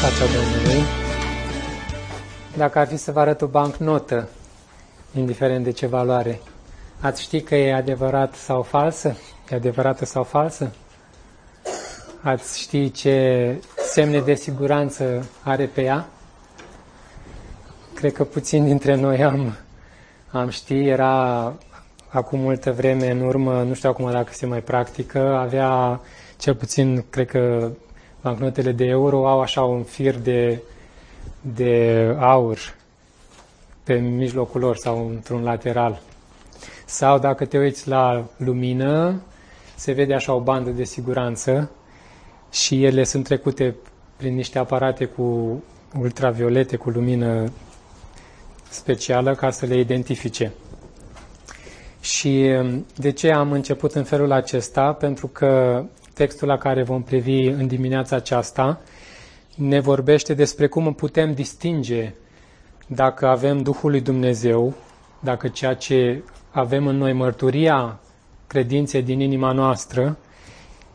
pacea Domnului. Dacă ar fi să vă arăt o bancnotă, indiferent de ce valoare, ați ști că e adevărat sau falsă? E adevărată sau falsă? Ați ști ce semne de siguranță are pe ea? Cred că puțin dintre noi am, am ști, era acum multă vreme în urmă, nu știu acum dacă se mai practică, avea cel puțin, cred că bancnotele de euro au așa un fir de, de aur pe mijlocul lor sau într-un lateral. Sau dacă te uiți la lumină, se vede așa o bandă de siguranță și ele sunt trecute prin niște aparate cu ultraviolete, cu lumină specială ca să le identifice. Și de ce am început în felul acesta? Pentru că textul la care vom privi în dimineața aceasta ne vorbește despre cum putem distinge dacă avem Duhul lui Dumnezeu, dacă ceea ce avem în noi mărturia credinței din inima noastră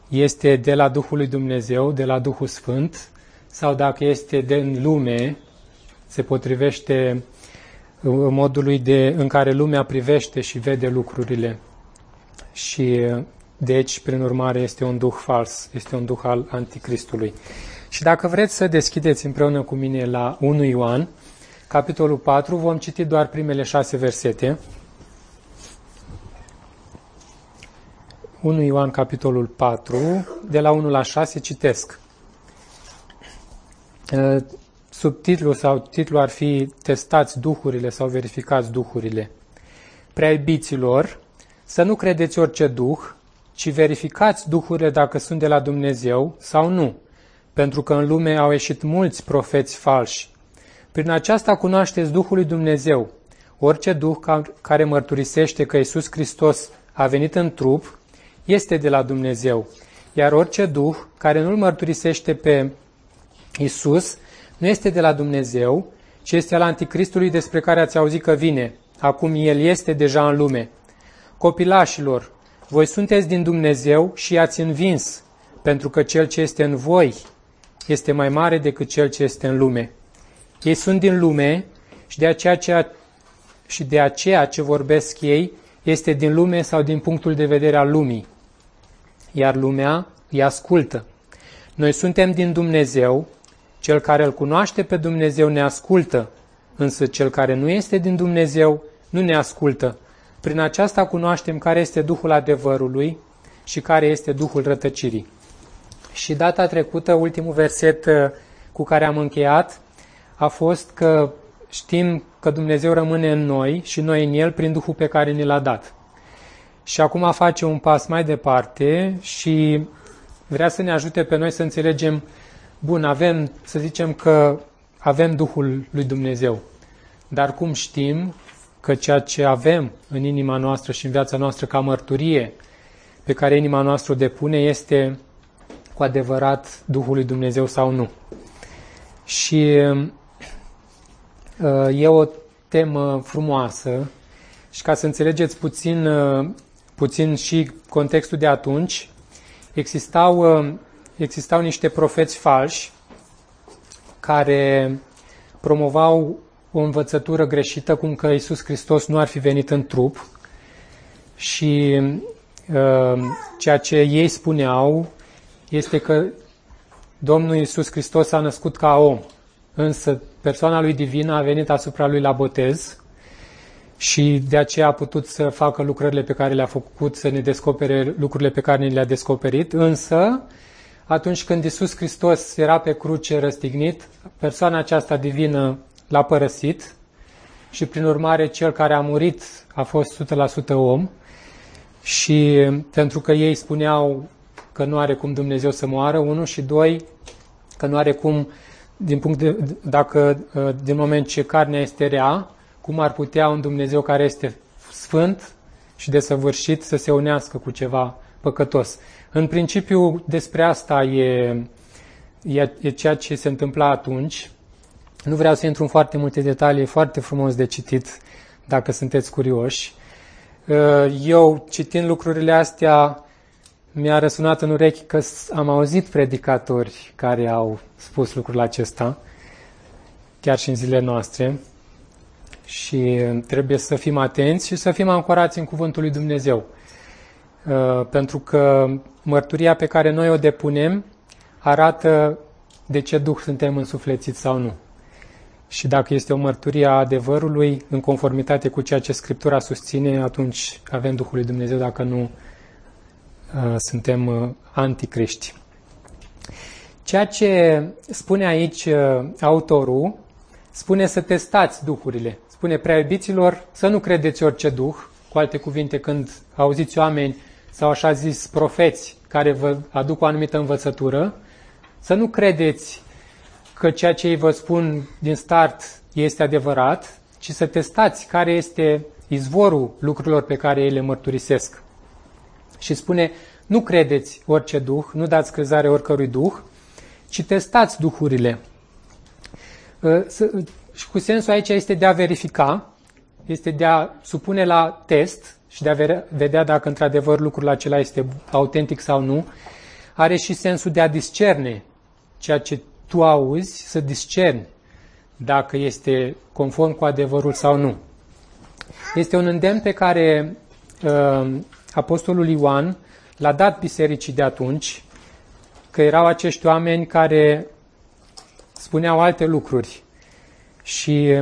este de la Duhul lui Dumnezeu, de la Duhul Sfânt, sau dacă este din lume, se potrivește modului de, în care lumea privește și vede lucrurile. Și deci, prin urmare, este un duh fals, este un duh al anticristului. Și dacă vreți să deschideți împreună cu mine la 1 Ioan, capitolul 4, vom citi doar primele șase versete. 1 Ioan, capitolul 4, de la 1 la 6, citesc. Subtitlul sau titlul ar fi Testați duhurile sau verificați duhurile. Prea iubiților, să nu credeți orice duh, ci verificați duhurile dacă sunt de la Dumnezeu sau nu, pentru că în lume au ieșit mulți profeți falși. Prin aceasta cunoașteți Duhul lui Dumnezeu. Orice duh care mărturisește că Isus Hristos a venit în trup este de la Dumnezeu, iar orice duh care nu-L mărturisește pe Isus nu este de la Dumnezeu, ci este al anticristului despre care ați auzit că vine. Acum el este deja în lume. Copilașilor, voi sunteți din Dumnezeu și i-ați învins, pentru că cel ce este în voi este mai mare decât cel ce este în lume. Ei sunt din lume și de aceea, ce, și de aceea ce vorbesc ei este din lume sau din punctul de vedere al lumii, iar lumea îi ascultă. Noi suntem din Dumnezeu, cel care îl cunoaște pe Dumnezeu ne ascultă, însă cel care nu este din Dumnezeu nu ne ascultă. Prin aceasta cunoaștem care este Duhul adevărului și care este Duhul rătăcirii. Și data trecută, ultimul verset uh, cu care am încheiat, a fost că știm că Dumnezeu rămâne în noi și noi în El prin Duhul pe care ne l-a dat. Și acum face un pas mai departe și vrea să ne ajute pe noi să înțelegem, bun, avem, să zicem că avem Duhul lui Dumnezeu, dar cum știm că ceea ce avem în inima noastră și în viața noastră ca mărturie pe care inima noastră o depune este cu adevărat Duhul lui Dumnezeu sau nu. Și uh, e o temă frumoasă și ca să înțelegeți puțin, uh, puțin și contextul de atunci, existau, uh, existau niște profeți falși care promovau o învățătură greșită, cum că Isus Hristos nu ar fi venit în trup. Și uh, ceea ce ei spuneau este că Domnul Isus Hristos a născut ca om, însă persoana lui divină a venit asupra lui la botez și de aceea a putut să facă lucrările pe care le-a făcut, să ne descopere lucrurile pe care ne le-a descoperit, însă atunci când Isus Hristos era pe cruce răstignit, persoana aceasta divină l-a părăsit și prin urmare cel care a murit a fost 100% om și pentru că ei spuneau că nu are cum Dumnezeu să moară, unul și doi, că nu are cum, din punct de, dacă din moment ce carnea este rea, cum ar putea un Dumnezeu care este sfânt și desăvârșit să se unească cu ceva păcătos. În principiu, despre asta e, e, e ceea ce se întâmpla atunci nu vreau să intru în foarte multe detalii, e foarte frumos de citit dacă sunteți curioși. Uh, eu, citind lucrurile astea, mi-a răsunat în urechi că am auzit predicatori care au spus lucrul acesta, chiar și în zilele noastre, și trebuie să fim atenți și să fim ancorați în Cuvântul lui Dumnezeu. Uh, pentru că mărturia pe care noi o depunem arată de ce Duh suntem însuflețiți sau nu. Și dacă este o mărturie a adevărului, în conformitate cu ceea ce Scriptura susține, atunci avem Duhul lui Dumnezeu, dacă nu uh, suntem uh, anticriști. Ceea ce spune aici autorul, spune să testați duhurile. Spune prea iubiților să nu credeți orice duh, cu alte cuvinte, când auziți oameni sau așa zis profeți care vă aduc o anumită învățătură, să nu credeți că ceea ce ei vă spun din start este adevărat, ci să testați care este izvorul lucrurilor pe care ei le mărturisesc. Și spune, nu credeți orice duh, nu dați crezare oricărui duh, ci testați duhurile. Ă, și cu sensul aici este de a verifica, este de a supune la test și de a vedea dacă într-adevăr lucrul acela este autentic sau nu, are și sensul de a discerne ceea ce tu auzi, să discerni dacă este conform cu adevărul sau nu. Este un îndemn pe care uh, Apostolul Ioan l-a dat bisericii de atunci, că erau acești oameni care spuneau alte lucruri și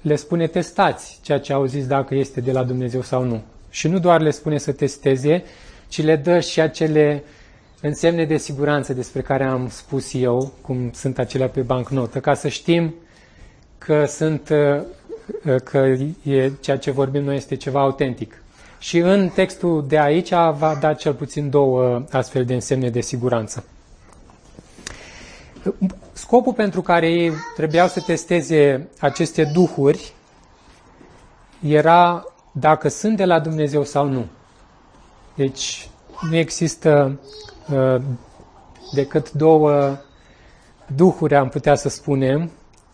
le spune testați ceea ce au zis dacă este de la Dumnezeu sau nu. Și nu doar le spune să testeze, ci le dă și acele însemne de siguranță despre care am spus eu, cum sunt acelea pe bancnotă, ca să știm că sunt că e, ceea ce vorbim noi este ceva autentic. Și în textul de aici va da cel puțin două astfel de însemne de siguranță. Scopul pentru care ei trebuiau să testeze aceste duhuri era dacă sunt de la Dumnezeu sau nu. Deci nu există uh, decât două duhuri, am putea să spunem.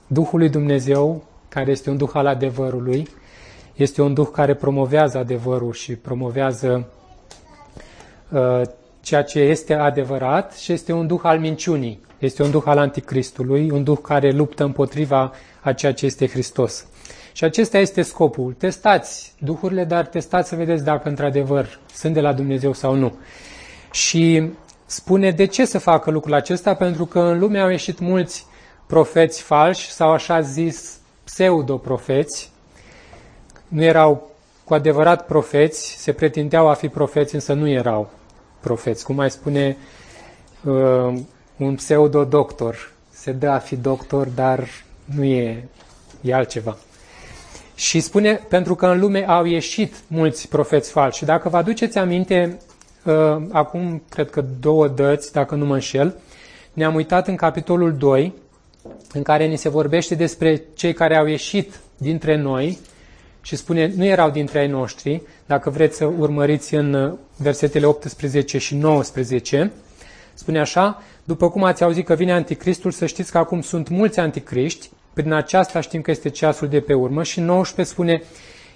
Duhul lui Dumnezeu, care este un duh al adevărului, este un duh care promovează adevărul și promovează uh, ceea ce este adevărat și este un duh al minciunii. Este un duh al anticristului, un duh care luptă împotriva a ceea ce este Hristos. Și acesta este scopul. Testați duhurile, dar testați să vedeți dacă într-adevăr sunt de la Dumnezeu sau nu. Și spune de ce să facă lucrul acesta, pentru că în lume au ieșit mulți profeți falși sau așa zis pseudo-profeți. Nu erau cu adevărat profeți, se pretindeau a fi profeți, însă nu erau profeți. Cum mai spune uh, un pseudo-doctor. Se dă a fi doctor, dar nu e, e altceva. Și spune, pentru că în lume au ieșit mulți profeți falși. Și dacă vă aduceți aminte, uh, acum cred că două dăți, dacă nu mă înșel, ne-am uitat în capitolul 2, în care ni se vorbește despre cei care au ieșit dintre noi și spune, nu erau dintre ai noștri, dacă vreți să urmăriți în uh, versetele 18 și 19, spune așa, după cum ați auzit că vine anticristul, să știți că acum sunt mulți anticriști, prin aceasta știm că este ceasul de pe urmă. Și 19 spune,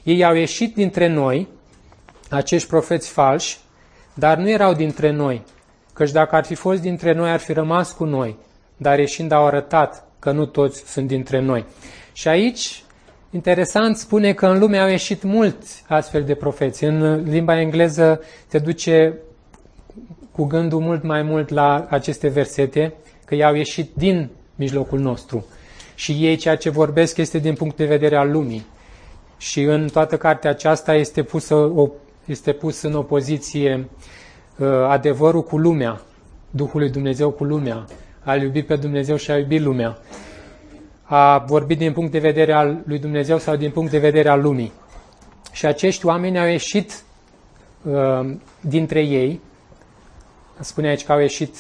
ei au ieșit dintre noi, acești profeți falși, dar nu erau dintre noi, căci dacă ar fi fost dintre noi, ar fi rămas cu noi, dar ieșind au arătat că nu toți sunt dintre noi. Și aici, interesant, spune că în lume au ieșit mulți astfel de profeți. În limba engleză te duce cu gândul mult mai mult la aceste versete, că ei au ieșit din mijlocul nostru și ei ceea ce vorbesc este din punct de vedere al lumii. Și în toată cartea aceasta este, pusă, o, este pus în opoziție uh, adevărul cu lumea, Duhul lui Dumnezeu cu lumea, a iubi pe Dumnezeu și a iubi lumea. A vorbi din punct de vedere al lui Dumnezeu sau din punct de vedere al lumii. Și acești oameni au ieșit uh, dintre ei, spune aici că au ieșit,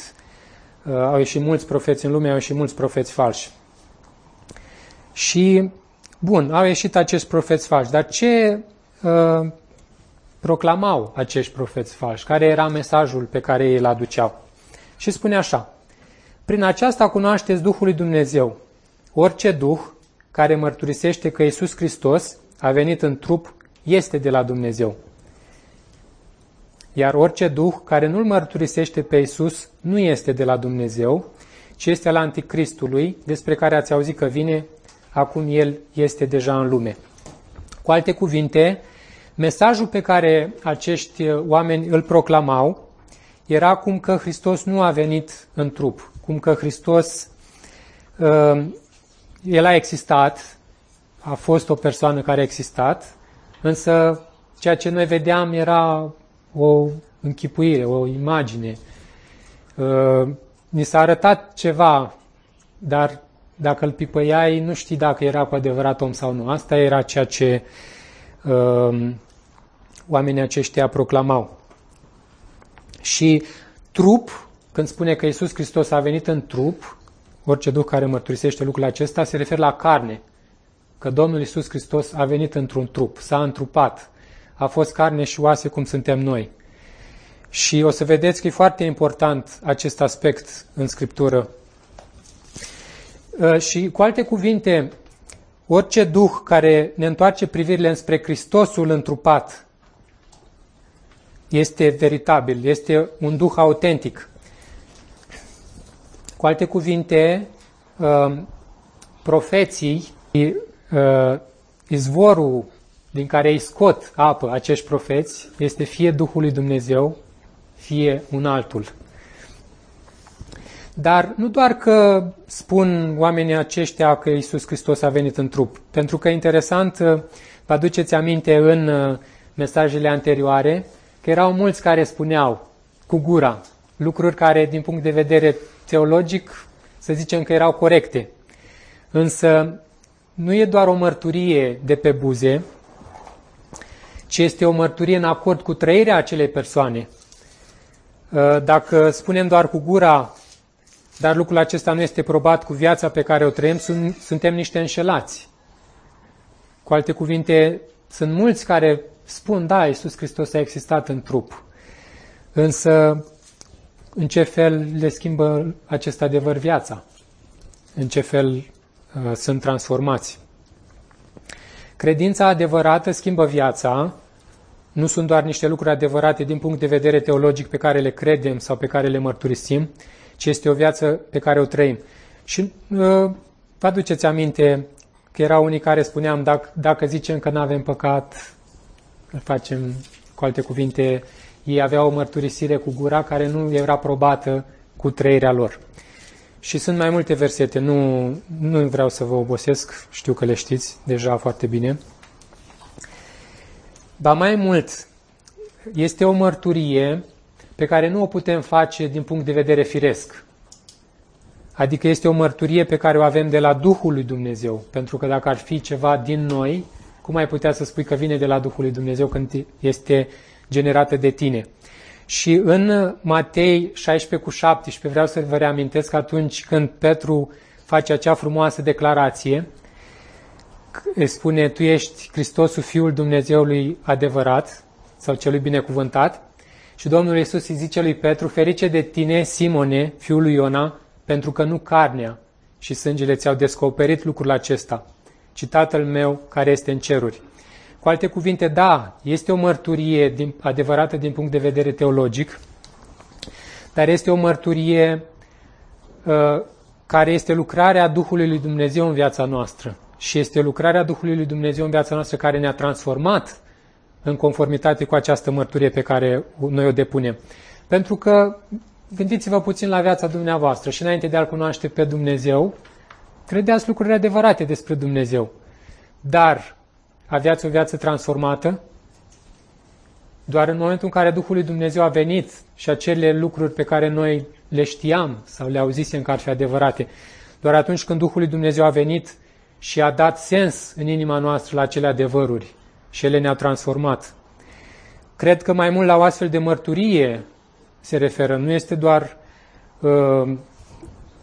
uh, au ieșit mulți profeți în lume, au ieșit mulți profeți falși. Și, bun, au ieșit acești profeți falși, dar ce uh, proclamau acești profeți falși? Care era mesajul pe care ei îl aduceau? Și spune așa, prin aceasta cunoașteți Duhul lui Dumnezeu. Orice Duh care mărturisește că Iisus Hristos a venit în trup este de la Dumnezeu. Iar orice duh care nu-L mărturisește pe Isus nu este de la Dumnezeu, ci este al anticristului, despre care ați auzit că vine, acum el este deja în lume. Cu alte cuvinte, mesajul pe care acești oameni îl proclamau era cum că Hristos nu a venit în trup, cum că Hristos, uh, el a existat, a fost o persoană care a existat, însă ceea ce noi vedeam era o închipuire, o imagine. Uh, ni s-a arătat ceva, dar dacă îl pipăiai, nu știi dacă era cu adevărat om sau nu. Asta era ceea ce uh, oamenii aceștia proclamau. Și trup, când spune că Isus Hristos a venit în trup, orice duh care mărturisește lucrul acesta se referă la carne. Că Domnul Isus Hristos a venit într-un trup, s-a întrupat, a fost carne și oase cum suntem noi. Și o să vedeți că e foarte important acest aspect în Scriptură. Uh, și cu alte cuvinte, orice duh care ne întoarce privirile înspre Hristosul întrupat este veritabil, este un duh autentic. Cu alte cuvinte, uh, profeții, uh, izvorul din care îi scot apă acești profeți este fie Duhul lui Dumnezeu, fie un altul. Dar nu doar că spun oamenii aceștia că Iisus Hristos a venit în trup, pentru că interesant, vă aduceți aminte în uh, mesajele anterioare, că erau mulți care spuneau cu gura lucruri care, din punct de vedere teologic, să zicem că erau corecte. Însă nu e doar o mărturie de pe buze, ci este o mărturie în acord cu trăirea acelei persoane. Uh, dacă spunem doar cu gura, dar lucrul acesta nu este probat cu viața pe care o trăim, suntem niște înșelați. Cu alte cuvinte, sunt mulți care spun, da, Iisus Hristos a existat în trup. Însă, în ce fel le schimbă acest adevăr viața? În ce fel uh, sunt transformați? Credința adevărată schimbă viața nu sunt doar niște lucruri adevărate din punct de vedere teologic pe care le credem sau pe care le mărturisim, ci este o viață pe care o trăim. Și uh, vă aduceți aminte că erau unii care spuneam, dacă, dacă zicem că nu avem păcat, îl facem, cu alte cuvinte, ei aveau o mărturisire cu gura care nu era probată cu trăirea lor. Și sunt mai multe versete, nu, nu vreau să vă obosesc, știu că le știți deja foarte bine. Ba mai mult, este o mărturie pe care nu o putem face din punct de vedere firesc. Adică este o mărturie pe care o avem de la Duhul lui Dumnezeu. Pentru că dacă ar fi ceva din noi, cum ai putea să spui că vine de la Duhul lui Dumnezeu când este generată de tine? Și în Matei 16 cu 17 vreau să vă reamintesc că atunci când Petru face acea frumoasă declarație, spune, tu ești Hristosul Fiul Dumnezeului adevărat sau celui binecuvântat și Domnul Iisus îi zice lui Petru, ferice de tine, Simone, fiul lui Iona, pentru că nu carnea și sângele ți-au descoperit lucrul acesta, ci Tatăl meu care este în ceruri. Cu alte cuvinte, da, este o mărturie din, adevărată din punct de vedere teologic, dar este o mărturie uh, care este lucrarea Duhului lui Dumnezeu în viața noastră și este lucrarea Duhului lui Dumnezeu în viața noastră care ne-a transformat în conformitate cu această mărturie pe care noi o depunem. Pentru că gândiți-vă puțin la viața dumneavoastră și înainte de a-L cunoaște pe Dumnezeu, credeați lucrurile adevărate despre Dumnezeu. Dar aveați o viață transformată? Doar în momentul în care Duhul lui Dumnezeu a venit și acele lucruri pe care noi le știam sau le auzisem că ar fi adevărate, doar atunci când Duhul lui Dumnezeu a venit și a dat sens în inima noastră la acele adevăruri și ele ne-au transformat. Cred că mai mult la o astfel de mărturie se referă. Nu este doar uh,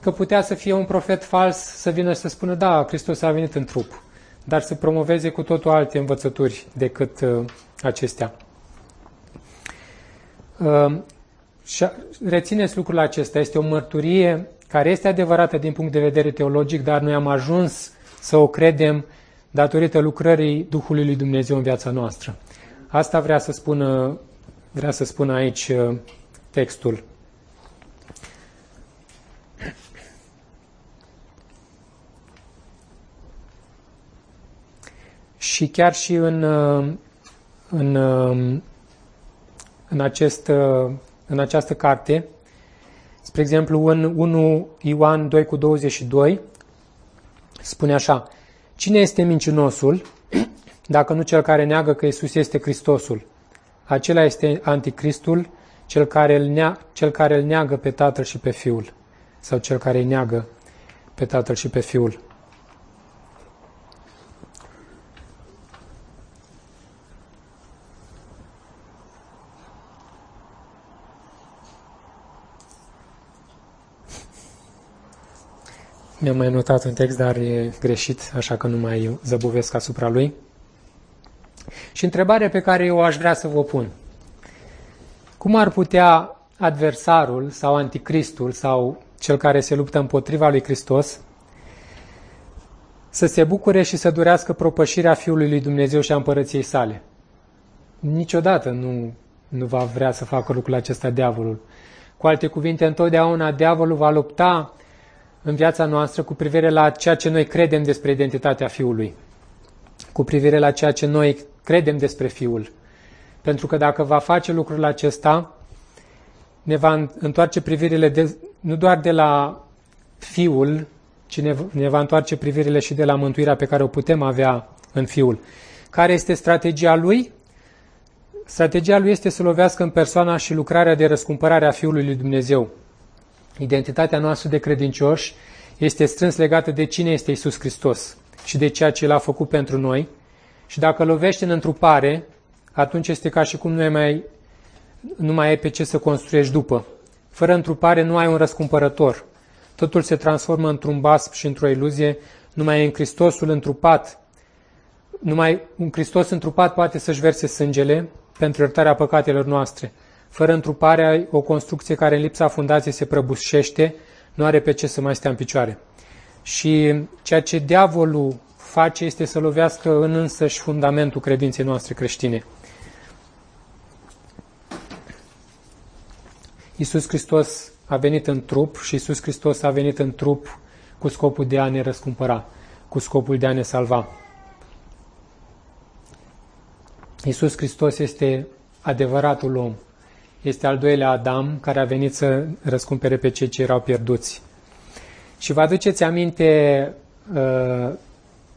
că putea să fie un profet fals să vină și să spună da, Hristos a venit în trup, dar să promoveze cu totul alte învățături decât uh, acestea. Uh, și rețineți lucrul acesta, este o mărturie care este adevărată din punct de vedere teologic, dar noi am ajuns să o credem datorită lucrării Duhului lui Dumnezeu în viața noastră. Asta vrea să spună vrea să spună aici uh, textul. Și chiar și în, uh, în, uh, în, acest, în această carte, spre exemplu în 1 Ioan 2 cu 22, spune așa, Cine este mincinosul, dacă nu cel care neagă că Isus este Hristosul? Acela este anticristul, cel care, îl nea, cel care îl neagă pe Tatăl și pe Fiul, sau cel care îi neagă pe Tatăl și pe Fiul. Mi-am mai notat un text, dar e greșit, așa că nu mai zăbovesc asupra lui. Și întrebarea pe care eu aș vrea să vă pun. Cum ar putea adversarul sau anticristul sau cel care se luptă împotriva lui Hristos să se bucure și să durească propășirea Fiului lui Dumnezeu și a împărăției sale? Niciodată nu, nu va vrea să facă lucrul acesta diavolul. Cu alte cuvinte, întotdeauna diavolul va lupta în viața noastră cu privire la ceea ce noi credem despre identitatea Fiului, cu privire la ceea ce noi credem despre Fiul. Pentru că dacă va face lucrul acesta, ne va întoarce privirile de, nu doar de la Fiul, ci ne, ne va întoarce privirile și de la mântuirea pe care o putem avea în Fiul. Care este strategia lui? Strategia lui este să lovească în persoana și lucrarea de răscumpărare a Fiului lui Dumnezeu. Identitatea noastră de credincioși este strâns legată de cine este Isus Hristos și de ceea ce El a făcut pentru noi. Și dacă lovește în întrupare, atunci este ca și cum nu mai, nu mai ai pe ce să construiești după. Fără întrupare nu ai un răscumpărător. Totul se transformă într-un basm și într-o iluzie. Numai în Hristosul întrupat, numai un Hristos întrupat poate să-și verse sângele pentru iertarea păcatelor noastre. Fără întrupare, o construcție care în lipsa fundației se prăbușește, nu are pe ce să mai stea în picioare. Și ceea ce diavolul face este să lovească în însăși fundamentul credinței noastre creștine. Iisus Hristos a venit în trup și Iisus Hristos a venit în trup cu scopul de a ne răscumpăra, cu scopul de a ne salva. Iisus Hristos este adevăratul om, este al doilea Adam care a venit să răscumpere pe cei ce erau pierduți. Și vă aduceți aminte, uh,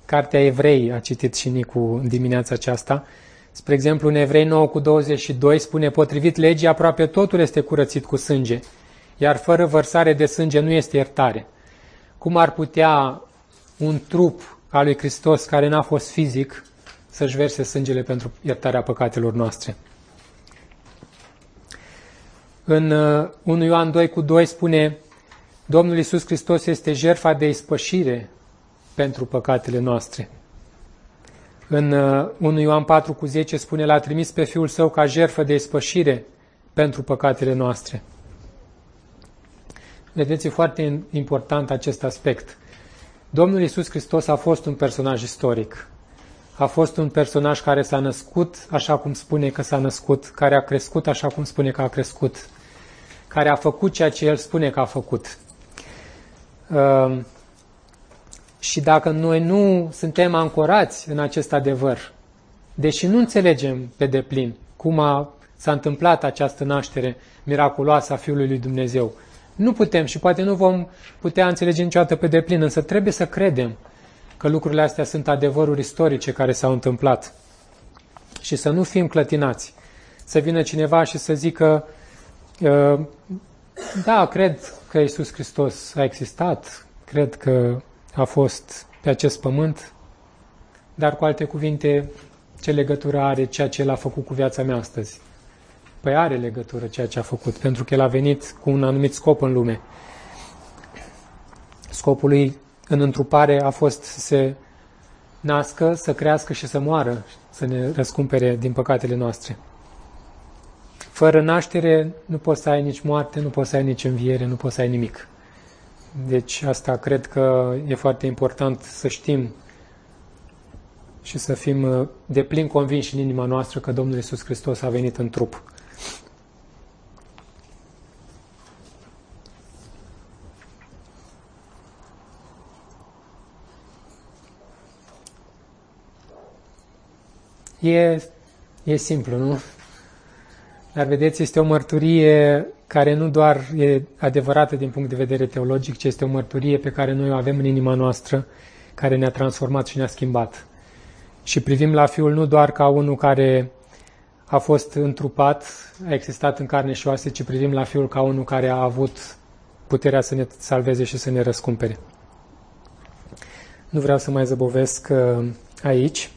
Cartea Evrei a citit și Nicu în dimineața aceasta. Spre exemplu, în Evrei 9 cu 22 spune, potrivit legii, aproape totul este curățit cu sânge, iar fără vărsare de sânge nu este iertare. Cum ar putea un trup al lui Hristos care n-a fost fizic să-și verse sângele pentru iertarea păcatelor noastre? În 1 uh, Ioan 2 cu 2 spune Domnul Iisus Hristos este jertfa de ispășire pentru păcatele noastre. În 1 uh, Ioan 4 cu 10 spune L-a trimis pe Fiul Său ca jertfă de ispășire pentru păcatele noastre. Vedeți, e foarte important acest aspect. Domnul Iisus Hristos a fost un personaj istoric. A fost un personaj care s-a născut așa cum spune că s-a născut, care a crescut așa cum spune că a crescut, care a făcut ceea ce El spune că a făcut. Uh, și dacă noi nu suntem ancorați în acest adevăr, deși nu înțelegem pe deplin cum a, s-a întâmplat această naștere miraculoasă a Fiului lui Dumnezeu, nu putem și poate nu vom putea înțelege niciodată pe deplin, însă trebuie să credem că lucrurile astea sunt adevăruri istorice care s-au întâmplat. Și să nu fim clătinați. Să vină cineva și să zică uh, da, cred că Isus Hristos a existat, cred că a fost pe acest pământ, dar cu alte cuvinte, ce legătură are ceea ce El a făcut cu viața mea astăzi? Păi are legătură ceea ce a făcut, pentru că El a venit cu un anumit scop în lume. Scopul lui în întrupare a fost să se nască, să crească și să moară, să ne răscumpere din păcatele noastre. Fără naștere nu poți să ai nici moarte, nu poți să ai nici înviere, nu poți să ai nimic. Deci asta cred că e foarte important să știm și să fim uh, deplin convinși în inima noastră că Domnul Iisus Hristos a venit în trup. E, e simplu, nu? Dar vedeți, este o mărturie care nu doar e adevărată din punct de vedere teologic, ci este o mărturie pe care noi o avem în inima noastră, care ne-a transformat și ne-a schimbat. Și privim la Fiul nu doar ca unul care a fost întrupat, a existat în carne și oase, ci privim la Fiul ca unul care a avut puterea să ne salveze și să ne răscumpere. Nu vreau să mai zăbovesc uh, aici.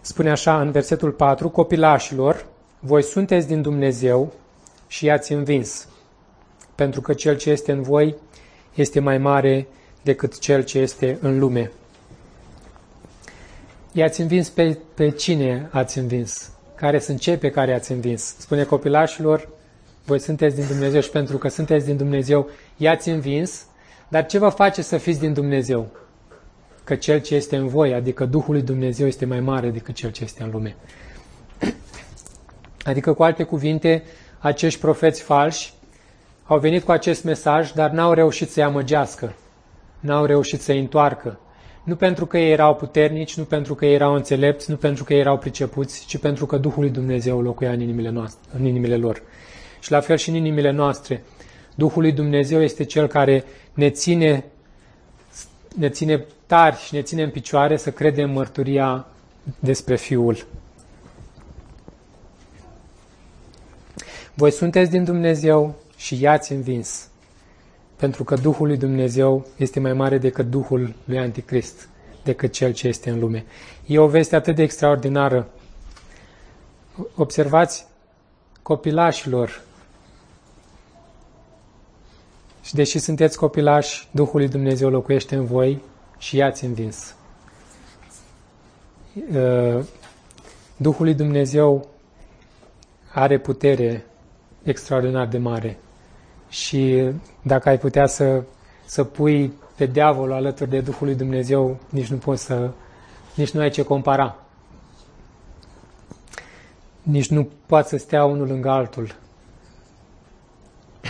Spune așa în versetul 4, copilașilor, voi sunteți din Dumnezeu și i-ați învins, pentru că cel ce este în voi este mai mare decât cel ce este în lume. I-ați învins pe, pe cine ați învins? Care sunt cei pe care ați învins? Spune copilașilor, voi sunteți din Dumnezeu și pentru că sunteți din Dumnezeu, i-ați învins, dar ce vă face să fiți din Dumnezeu? Că cel ce este în voi, adică Duhul lui Dumnezeu, este mai mare decât cel ce este în lume. Adică, cu alte cuvinte, acești profeți falși au venit cu acest mesaj, dar n-au reușit să-i amăgească, n-au reușit să-i întoarcă. Nu pentru că ei erau puternici, nu pentru că ei erau înțelepți, nu pentru că ei erau pricepuți, ci pentru că Duhul lui Dumnezeu locuia în inimile, noastre, în inimile lor. Și la fel și în inimile noastre. Duhul lui Dumnezeu este Cel care ne ține, ne ține tari și ne ține în picioare să credem mărturia despre Fiul. Voi sunteți din Dumnezeu și i-ați învins, pentru că Duhul lui Dumnezeu este mai mare decât Duhul lui Anticrist, decât cel ce este în lume. E o veste atât de extraordinară. Observați copilașilor. Și deși sunteți copilași, Duhul lui Dumnezeu locuiește în voi și i-ați învins. Uh, Duhul lui Dumnezeu are putere extraordinar de mare. Și dacă ai putea să, să pui pe diavolul alături de Duhul lui Dumnezeu, nici nu poți să, nici nu ai ce compara. Nici nu poate să stea unul lângă altul.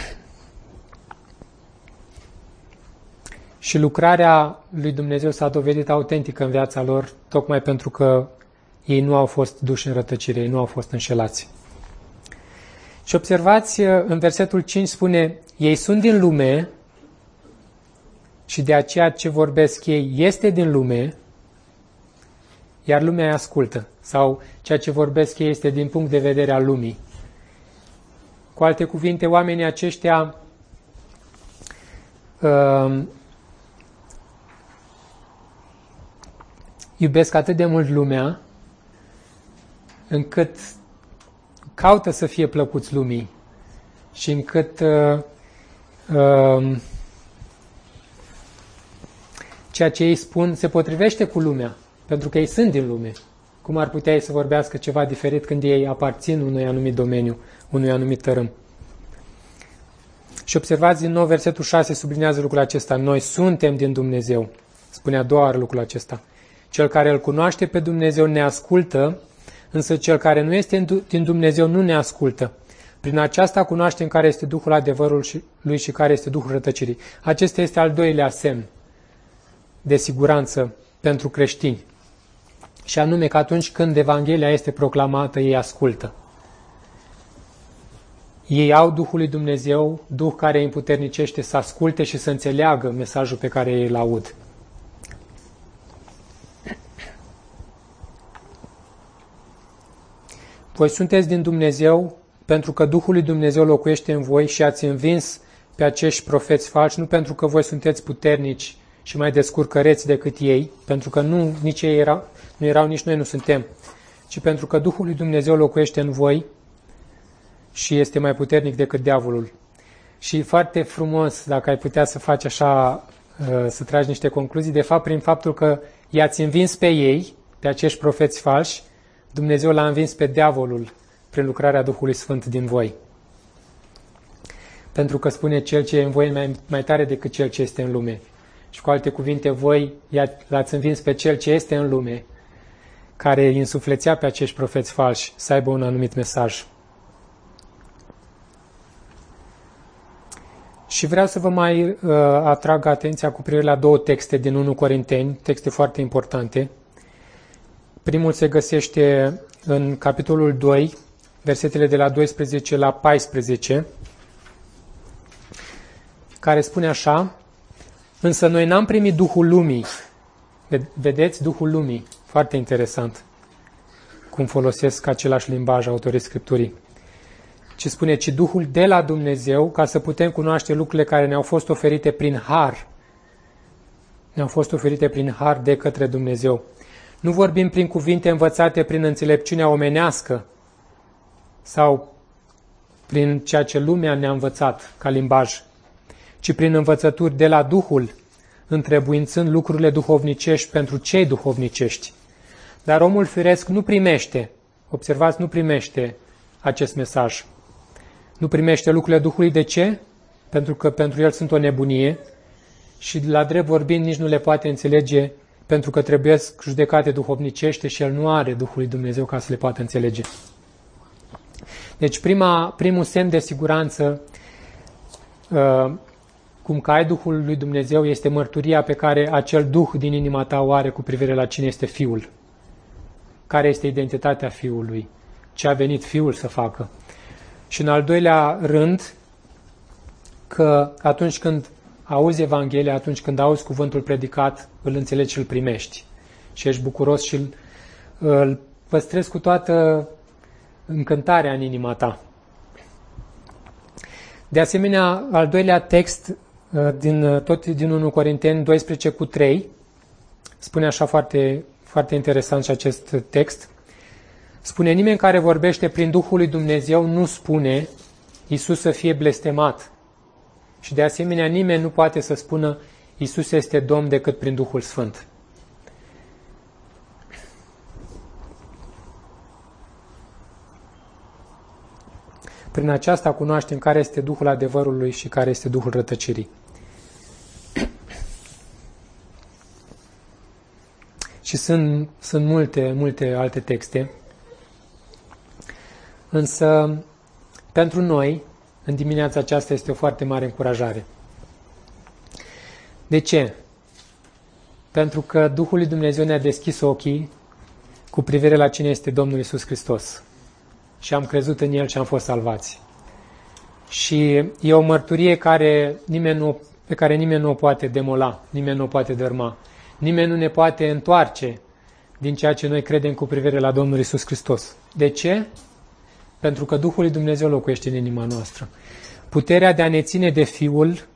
Și lucrarea lui Dumnezeu s-a dovedit autentică în viața lor, tocmai pentru că ei nu au fost duși în rătăcire, ei nu au fost înșelați. Și observați, uh, în versetul 5 spune, ei sunt din lume și de aceea ce vorbesc ei este din lume, iar lumea îi ascultă. Sau ceea ce vorbesc ei este din punct de vedere al lumii. Cu alte cuvinte, oamenii aceștia uh, iubesc atât de mult lumea, încât caută să fie plăcuți lumii și încât uh, uh, ceea ce ei spun se potrivește cu lumea, pentru că ei sunt din lume. Cum ar putea ei să vorbească ceva diferit când ei aparțin unui anumit domeniu, unui anumit tărâm? Și observați din nou versetul 6 sublinează lucrul acesta. Noi suntem din Dumnezeu. Spune a doua oară lucrul acesta. Cel care îl cunoaște pe Dumnezeu ne ascultă însă cel care nu este din Dumnezeu nu ne ascultă. Prin aceasta cunoaștem care este Duhul adevărului lui și care este Duhul rătăcirii. Acesta este al doilea semn de siguranță pentru creștini. Și anume că atunci când Evanghelia este proclamată, ei ascultă. Ei au Duhul lui Dumnezeu, Duh care îi împuternicește să asculte și să înțeleagă mesajul pe care ei îl aud. Voi sunteți din Dumnezeu pentru că Duhul lui Dumnezeu locuiește în voi și ați învins pe acești profeți falși, nu pentru că voi sunteți puternici și mai descurcăreți decât ei, pentru că nu, nici ei erau, nu erau, nici noi nu suntem, ci pentru că Duhul lui Dumnezeu locuiește în voi și este mai puternic decât diavolul. Și foarte frumos, dacă ai putea să faci așa, uh, să tragi niște concluzii, de fapt, prin faptul că i-ați învins pe ei, pe acești profeți falși, Dumnezeu l-a învins pe diavolul prin lucrarea Duhului Sfânt din voi. Pentru că spune cel ce e în voi mai, mai tare decât cel ce este în lume. Și cu alte cuvinte, voi l-ați învins pe cel ce este în lume, care îi însuflețea pe acești profeți falși să aibă un anumit mesaj. Și vreau să vă mai uh, atrag atenția cu privire la două texte din 1 Corinteni, texte foarte importante. Primul se găsește în capitolul 2, versetele de la 12 la 14, care spune așa, Însă noi n-am primit Duhul Lumii. Vedeți? Duhul Lumii. Foarte interesant cum folosesc același limbaj autorii Scripturii. Ce spune, ci Duhul de la Dumnezeu, ca să putem cunoaște lucrurile care ne-au fost oferite prin har. Ne-au fost oferite prin har de către Dumnezeu. Nu vorbim prin cuvinte învățate prin înțelepciunea omenească sau prin ceea ce lumea ne-a învățat ca limbaj, ci prin învățături de la Duhul, întrebuințând lucrurile duhovnicești pentru cei duhovnicești. Dar omul firesc nu primește, observați, nu primește acest mesaj. Nu primește lucrurile Duhului. De ce? Pentru că pentru el sunt o nebunie și la drept vorbind nici nu le poate înțelege pentru că trebuie judecate duhovnicește și el nu are Duhul lui Dumnezeu ca să le poată înțelege. Deci prima, primul semn de siguranță uh, cum că ai Duhul lui Dumnezeu este mărturia pe care acel Duh din inima ta o are cu privire la cine este Fiul. Care este identitatea Fiului. Ce a venit Fiul să facă. Și în al doilea rând, că atunci când auzi Evanghelia, atunci când auzi cuvântul predicat, îl înțelegi și îl primești. Și ești bucuros și îl, îl păstrezi cu toată încântarea în inima ta. De asemenea, al doilea text uh, din, uh, tot din 1 Corinteni 12 cu 3 spune așa foarte, foarte interesant și acest text. Spune, nimeni care vorbește prin Duhul lui Dumnezeu nu spune Iisus să fie blestemat. Și de asemenea nimeni nu poate să spună Iisus este Domn decât prin Duhul Sfânt. Prin aceasta cunoaștem care este Duhul adevărului și care este Duhul rătăcirii. Și sunt, sunt multe, multe alte texte. Însă, pentru noi, în dimineața aceasta este o foarte mare încurajare. De ce? Pentru că Duhul lui Dumnezeu ne-a deschis ochii cu privire la cine este Domnul Isus Hristos. Și am crezut în El și am fost salvați. Și e o mărturie care nimeni nu, pe care nimeni nu o poate demola, nimeni nu o poate dărma. Nimeni nu ne poate întoarce din ceea ce noi credem cu privire la Domnul Isus Hristos. De ce? Pentru că Duhul lui Dumnezeu locuiește în inima noastră. Puterea de a ne ține de Fiul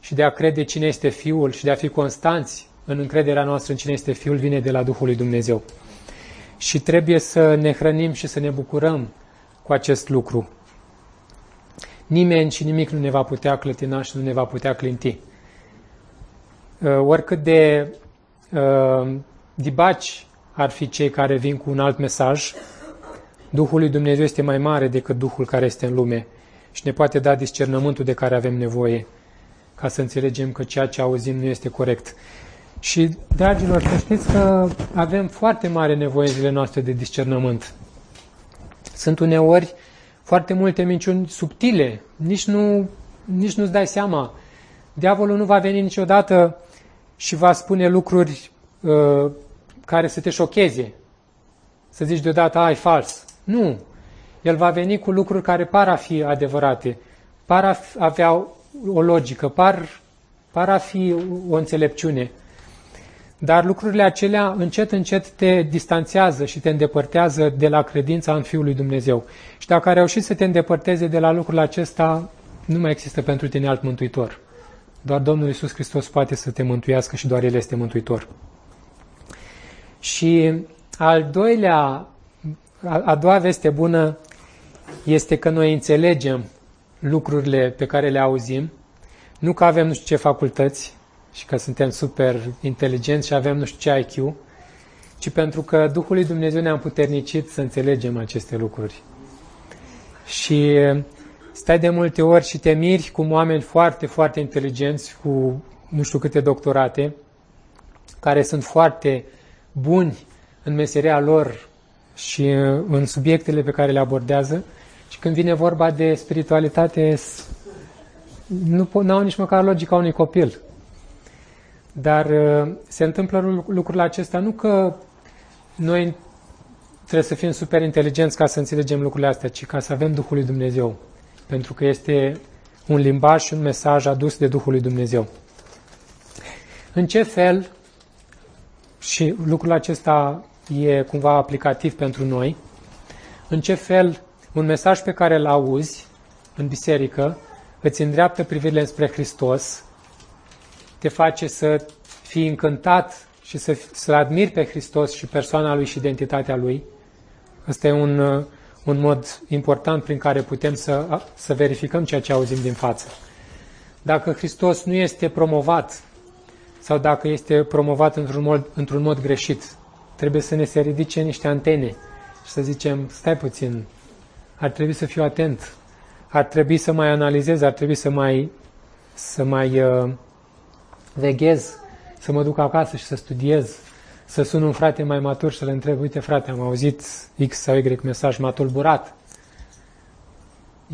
și de a crede cine este Fiul și de a fi constanți în încrederea noastră în cine este Fiul vine de la Duhul lui Dumnezeu. Și trebuie să ne hrănim și să ne bucurăm cu acest lucru. Nimeni și nimic nu ne va putea clătina și nu ne va putea clinti. Uh, oricât de uh, dibaci ar fi cei care vin cu un alt mesaj, Duhul lui Dumnezeu este mai mare decât Duhul care este în lume și ne poate da discernământul de care avem nevoie ca să înțelegem că ceea ce auzim nu este corect. Și, dragilor, să știți că avem foarte mare nevoie în zilele noastre de discernământ. Sunt uneori foarte multe minciuni subtile, nici, nu, nici nu-ți dai seama. Diavolul nu va veni niciodată și va spune lucruri uh, care să te șocheze. Să zici deodată, ai fals. Nu. El va veni cu lucruri care par a fi adevărate, par a avea o logică, par, par a fi o înțelepciune. Dar lucrurile acelea încet, încet te distanțează și te îndepărtează de la credința în Fiul lui Dumnezeu. Și dacă ai reușit să te îndepărteze de la lucrul acesta, nu mai există pentru tine alt mântuitor. Doar Domnul Isus Hristos poate să te mântuiască și doar El este mântuitor. Și al doilea a doua veste bună este că noi înțelegem lucrurile pe care le auzim, nu că avem nu știu ce facultăți și că suntem super inteligenți și avem nu știu ce IQ, ci pentru că Duhul lui Dumnezeu ne-a împuternicit să înțelegem aceste lucruri. Și stai de multe ori și te miri cum oameni foarte, foarte inteligenți, cu nu știu câte doctorate, care sunt foarte buni în meseria lor și uh, în subiectele pe care le abordează și când vine vorba de spiritualitate nu au nici măcar logica unui copil. Dar uh, se întâmplă lucrurile acesta nu că noi trebuie să fim super inteligenți ca să înțelegem lucrurile astea, ci ca să avem Duhul lui Dumnezeu. Pentru că este un limbaj și un mesaj adus de Duhul lui Dumnezeu. În ce fel, și lucrul acesta e cumva aplicativ pentru noi, în ce fel un mesaj pe care îl auzi în biserică îți îndreaptă privirile spre Hristos, te face să fii încântat și să, să admiri pe Hristos și persoana Lui și identitatea Lui. Ăsta e un, un mod important prin care putem să, să verificăm ceea ce auzim din față. Dacă Hristos nu este promovat sau dacă este promovat într-un mod, într-un mod greșit, trebuie să ne se ridice niște antene și să zicem, stai puțin, ar trebui să fiu atent, ar trebui să mai analizez, ar trebui să mai, să mai uh, veghez, să mă duc acasă și să studiez, să sun un frate mai matur și să-l întreb, uite frate, am auzit X sau Y mesaj, m-a tulburat.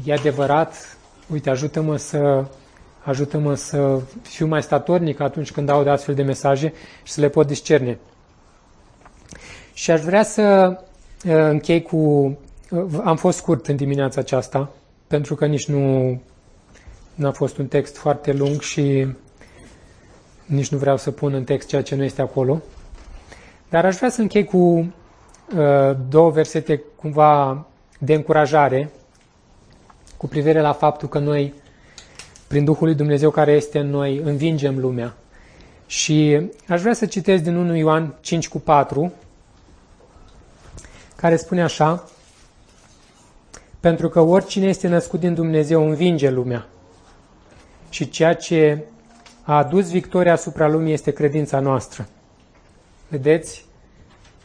E adevărat? Uite, ajută-mă să ajută-mă să fiu mai statornic atunci când aud astfel de mesaje și să le pot discerne. Și aș vrea să uh, închei cu... Uh, am fost scurt în dimineața aceasta, pentru că nici nu, nu a fost un text foarte lung și nici nu vreau să pun în text ceea ce nu este acolo. Dar aș vrea să închei cu uh, două versete cumva de încurajare cu privire la faptul că noi, prin Duhul lui Dumnezeu care este în noi, învingem lumea. Și aș vrea să citesc din 1 Ioan 5 cu 4, care spune așa, pentru că oricine este născut din Dumnezeu învinge lumea. Și ceea ce a adus victoria asupra lumii este credința noastră. Vedeți?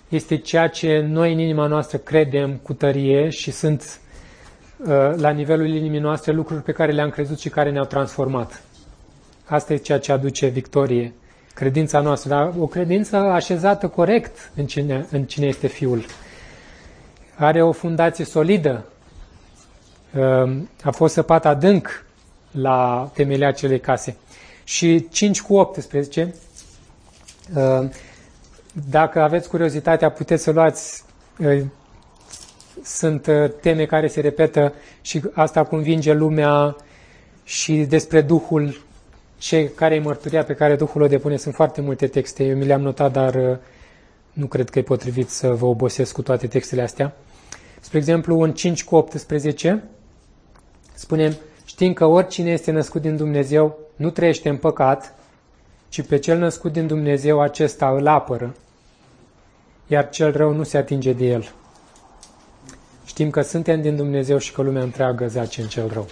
Este ceea ce noi în inima noastră credem cu tărie și sunt uh, la nivelul inimii noastre lucruri pe care le-am crezut și care ne-au transformat. Asta e ceea ce aduce victorie. Credința noastră, dar o credință așezată corect în cine, în cine este Fiul. Are o fundație solidă, uh, a fost săpat adânc la temelia acelei case. Și 5 cu 18, uh, dacă aveți curiozitatea, puteți să luați, uh, sunt uh, teme care se repetă și asta convinge lumea și despre Duhul, ce, care e mărturia pe care Duhul o depune. Sunt foarte multe texte, eu mi le-am notat, dar nu cred că e potrivit să vă obosesc cu toate textele astea. Spre exemplu, în 5 cu 18, spunem, știm că oricine este născut din Dumnezeu nu trăiește în păcat, ci pe cel născut din Dumnezeu acesta îl apără, iar cel rău nu se atinge de el. Știm că suntem din Dumnezeu și că lumea întreagă zace în cel rău.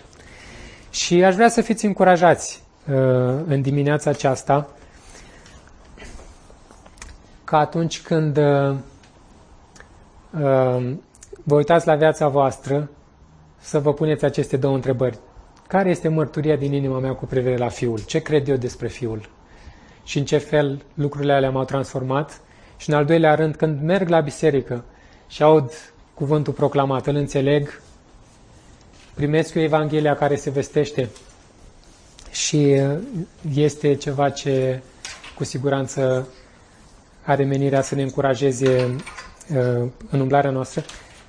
Și aș vrea să fiți încurajați uh, în dimineața aceasta că atunci când uh, uh, vă uitați la viața voastră, să vă puneți aceste două întrebări. Care este mărturia din inima mea cu privire la Fiul? Ce cred eu despre Fiul? Și în ce fel lucrurile alea m-au transformat? Și în al doilea rând, când merg la biserică și aud cuvântul proclamat, îl înțeleg, primesc eu Evanghelia care se vestește și uh, este ceva ce cu siguranță are menirea să ne încurajeze uh, în umblarea noastră.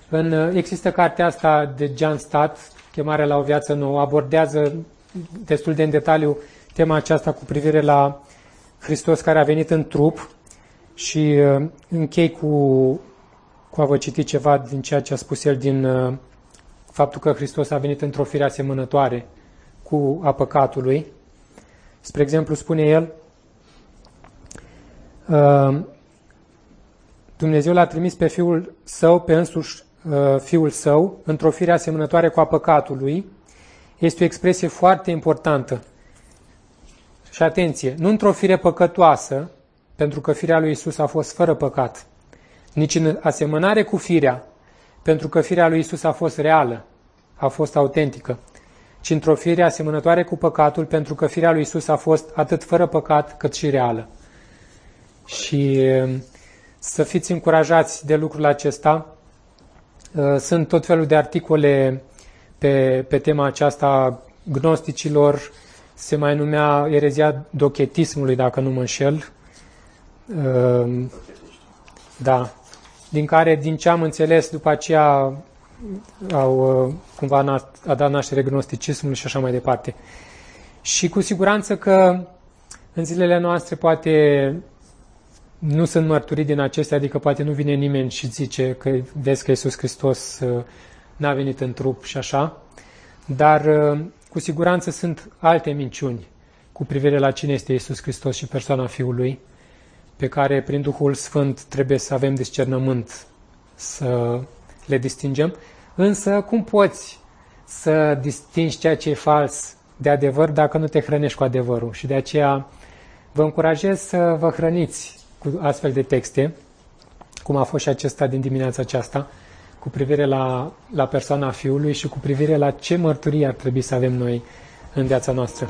În, uh, există cartea asta de John Stott, Chemarea la o viață nouă, abordează destul de în detaliu tema aceasta cu privire la Hristos care a venit în trup și uh, închei cu, cu a vă citi ceva din ceea ce a spus el din uh, faptul că Hristos a venit într-o fire asemănătoare cu a păcatului. Spre exemplu, spune el, uh, Dumnezeu l-a trimis pe Fiul Său, pe însuși Uh, fiul său, într-o fire asemănătoare cu a păcatului, este o expresie foarte importantă. Și atenție, nu într-o fire păcătoasă, pentru că firea lui Isus a fost fără păcat, nici în asemănare cu firea, pentru că firea lui Isus a fost reală, a fost autentică, ci într-o fire asemănătoare cu păcatul, pentru că firea lui Isus a fost atât fără păcat cât și reală. Și uh, să fiți încurajați de lucrul acesta, Uh, sunt tot felul de articole pe, pe tema aceasta gnosticilor, se mai numea erezia dochetismului, dacă nu mă înșel. Uh, da. din care, din ce am înțeles, după aceea au uh, cumva a dat naștere gnosticismul și așa mai departe. Și cu siguranță că în zilele noastre poate nu sunt mărturii din acestea, adică poate nu vine nimeni și zice că vezi că Iisus Hristos uh, n-a venit în trup și așa, dar uh, cu siguranță sunt alte minciuni cu privire la cine este Iisus Hristos și persoana Fiului, pe care prin Duhul Sfânt trebuie să avem discernământ să le distingem. Însă, cum poți să distingi ceea ce e fals de adevăr dacă nu te hrănești cu adevărul? Și de aceea vă încurajez să vă hrăniți cu astfel de texte, cum a fost și acesta din dimineața aceasta, cu privire la, la persoana Fiului și cu privire la ce mărturie ar trebui să avem noi în viața noastră.